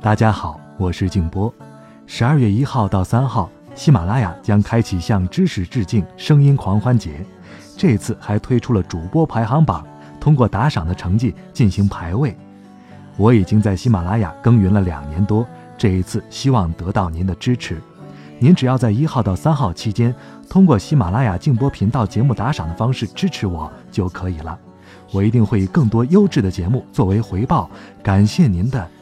大家好，我是静波。十二月一号到三号，喜马拉雅将开启向知识致敬声音狂欢节。这次还推出了主播排行榜，通过打赏的成绩进行排位。我已经在喜马拉雅耕耘了两年多，这一次希望得到您的支持。您只要在一号到三号期间，通过喜马拉雅静波频道节目打赏的方式支持我就可以了。我一定会以更多优质的节目作为回报，感谢您的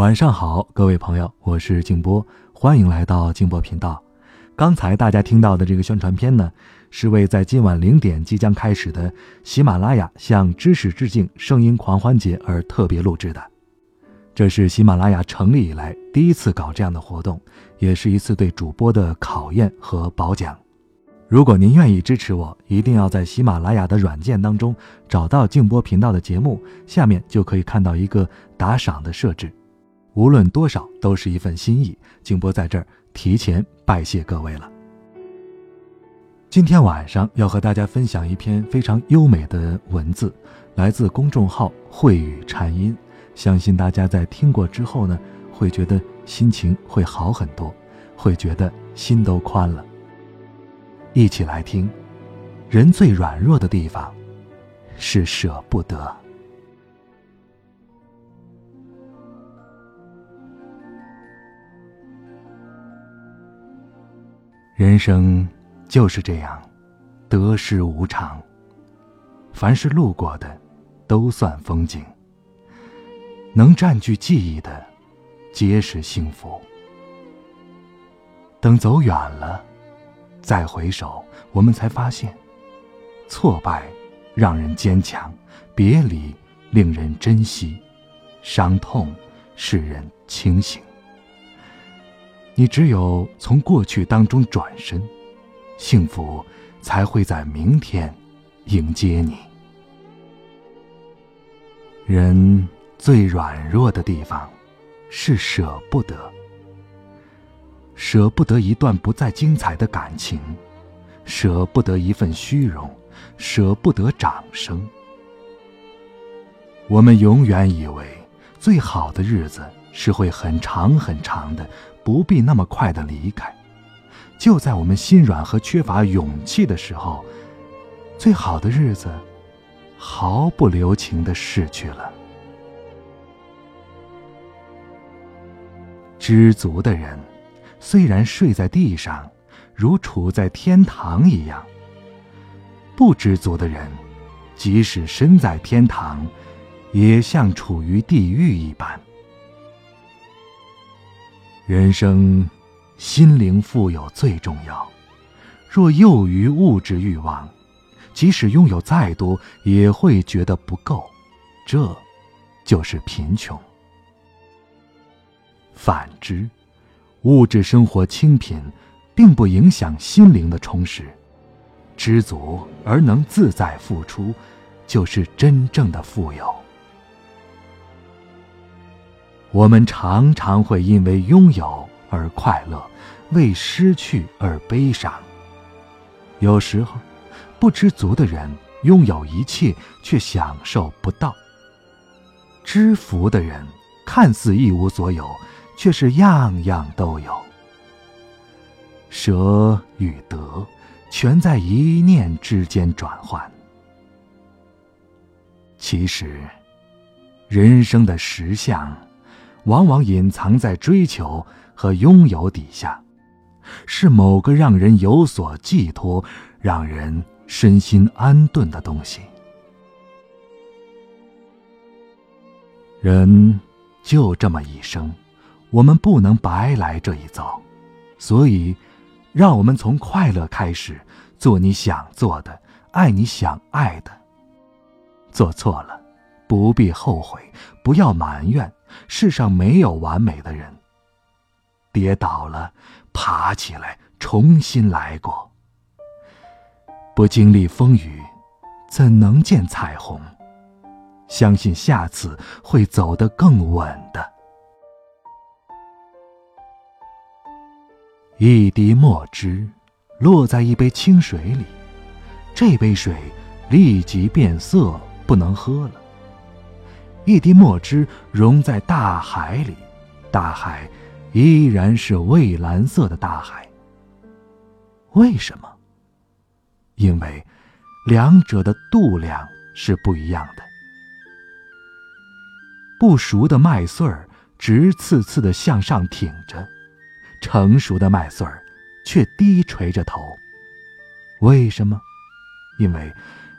晚上好，各位朋友，我是静波，欢迎来到静波频道。刚才大家听到的这个宣传片呢，是为在今晚零点即将开始的喜马拉雅向知识致敬声音狂欢节而特别录制的。这是喜马拉雅成立以来第一次搞这样的活动，也是一次对主播的考验和褒奖。如果您愿意支持我，一定要在喜马拉雅的软件当中找到静波频道的节目，下面就可以看到一个打赏的设置。无论多少，都是一份心意。静波在这儿提前拜谢各位了。今天晚上要和大家分享一篇非常优美的文字，来自公众号“慧语禅音”。相信大家在听过之后呢，会觉得心情会好很多，会觉得心都宽了。一起来听，人最软弱的地方，是舍不得。人生就是这样，得失无常。凡是路过的，都算风景。能占据记忆的，皆是幸福。等走远了，再回首，我们才发现，挫败让人坚强，别离令人珍惜，伤痛使人清醒。你只有从过去当中转身，幸福才会在明天迎接你。人最软弱的地方，是舍不得。舍不得一段不再精彩的感情，舍不得一份虚荣，舍不得掌声。我们永远以为，最好的日子是会很长很长的。不必那么快的离开，就在我们心软和缺乏勇气的时候，最好的日子毫不留情的逝去了。知足的人，虽然睡在地上，如处在天堂一样；不知足的人，即使身在天堂，也像处于地狱一般。人生，心灵富有最重要。若囿于物质欲望，即使拥有再多，也会觉得不够。这，就是贫穷。反之，物质生活清贫，并不影响心灵的充实。知足而能自在付出，就是真正的富有。我们常常会因为拥有而快乐，为失去而悲伤。有时候，不知足的人拥有一切却享受不到；知福的人看似一无所有，却是样样都有。舍与得，全在一念之间转换。其实，人生的实相。往往隐藏在追求和拥有底下，是某个让人有所寄托、让人身心安顿的东西。人就这么一生，我们不能白来这一遭，所以，让我们从快乐开始，做你想做的，爱你想爱的。做错了，不必后悔，不要埋怨。世上没有完美的人，跌倒了，爬起来，重新来过。不经历风雨，怎能见彩虹？相信下次会走得更稳的。一滴墨汁落在一杯清水里，这杯水立即变色，不能喝了。一滴墨汁溶在大海里，大海依然是蔚蓝色的大海。为什么？因为两者的度量是不一样的。不熟的麦穗儿直刺刺的向上挺着，成熟的麦穗儿却低垂着头。为什么？因为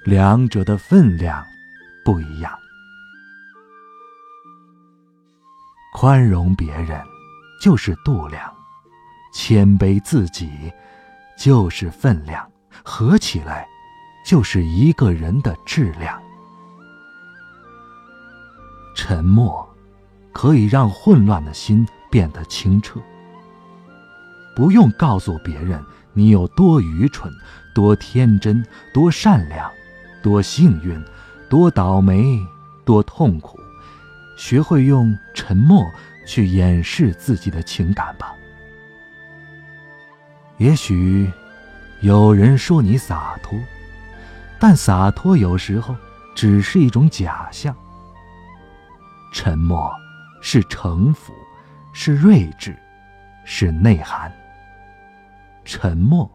两者的分量不一样。宽容别人，就是度量；谦卑自己，就是分量。合起来，就是一个人的质量。沉默，可以让混乱的心变得清澈。不用告诉别人你有多愚蠢、多天真、多善良、多幸运、多倒霉、多痛苦。学会用沉默去掩饰自己的情感吧。也许有人说你洒脱，但洒脱有时候只是一种假象。沉默是城府，是睿智，是内涵。沉默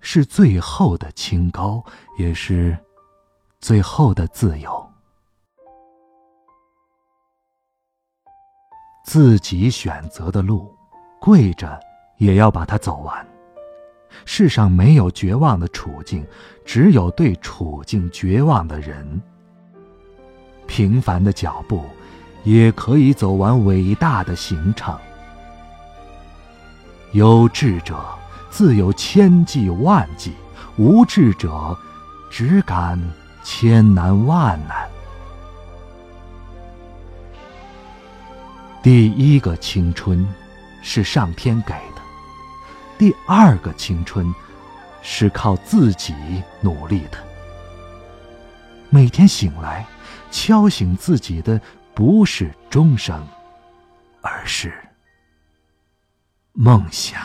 是最后的清高，也是最后的自由。自己选择的路，跪着也要把它走完。世上没有绝望的处境，只有对处境绝望的人。平凡的脚步，也可以走完伟大的行程。有志者自有千计万计，无志者只感千难万难。第一个青春，是上天给的；第二个青春，是靠自己努力的。每天醒来，敲醒自己的不是钟声，而是梦想。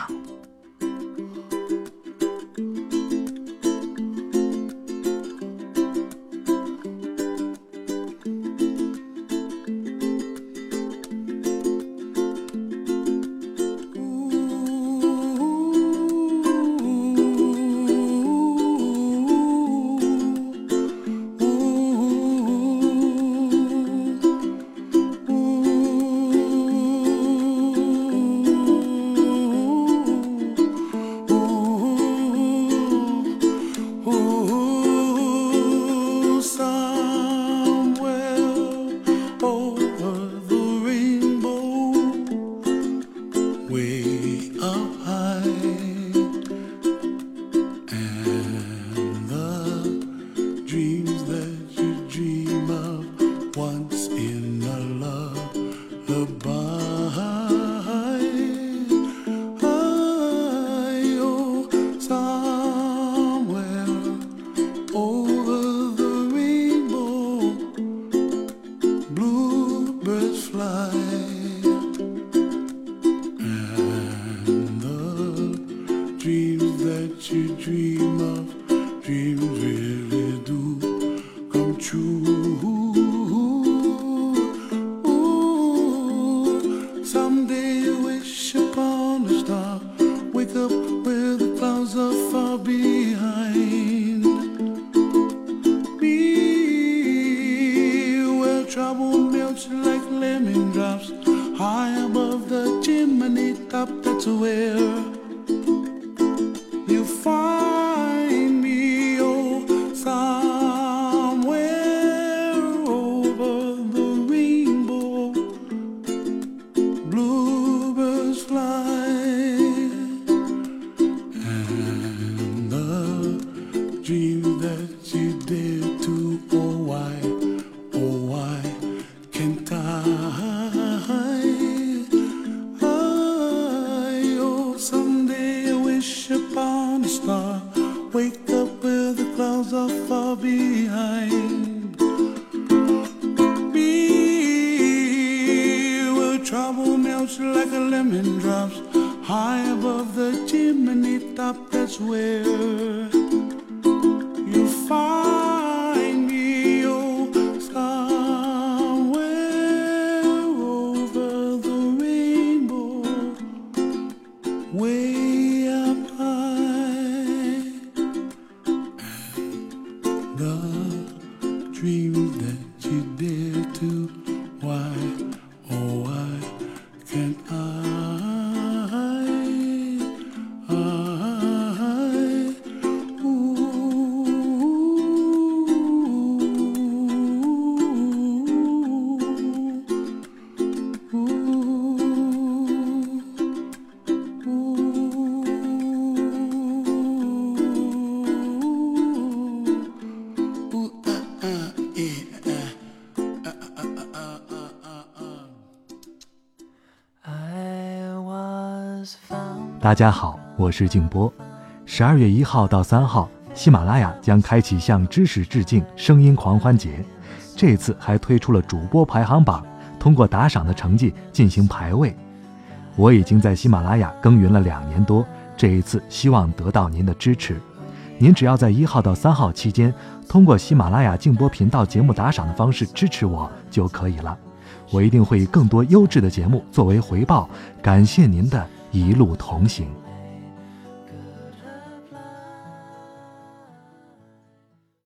wake up where the clouds are far behind me, where trouble melts like lemon drops high above the chimney top. That's where. that's where. 大家好，我是静波。十二月一号到三号，喜马拉雅将开启向知识致敬声音狂欢节。这次还推出了主播排行榜，通过打赏的成绩进行排位。我已经在喜马拉雅耕耘了两年多，这一次希望得到您的支持。您只要在一号到三号期间，通过喜马拉雅静播频道节目打赏的方式支持我就可以了。我一定会以更多优质的节目作为回报，感谢您的一路同行。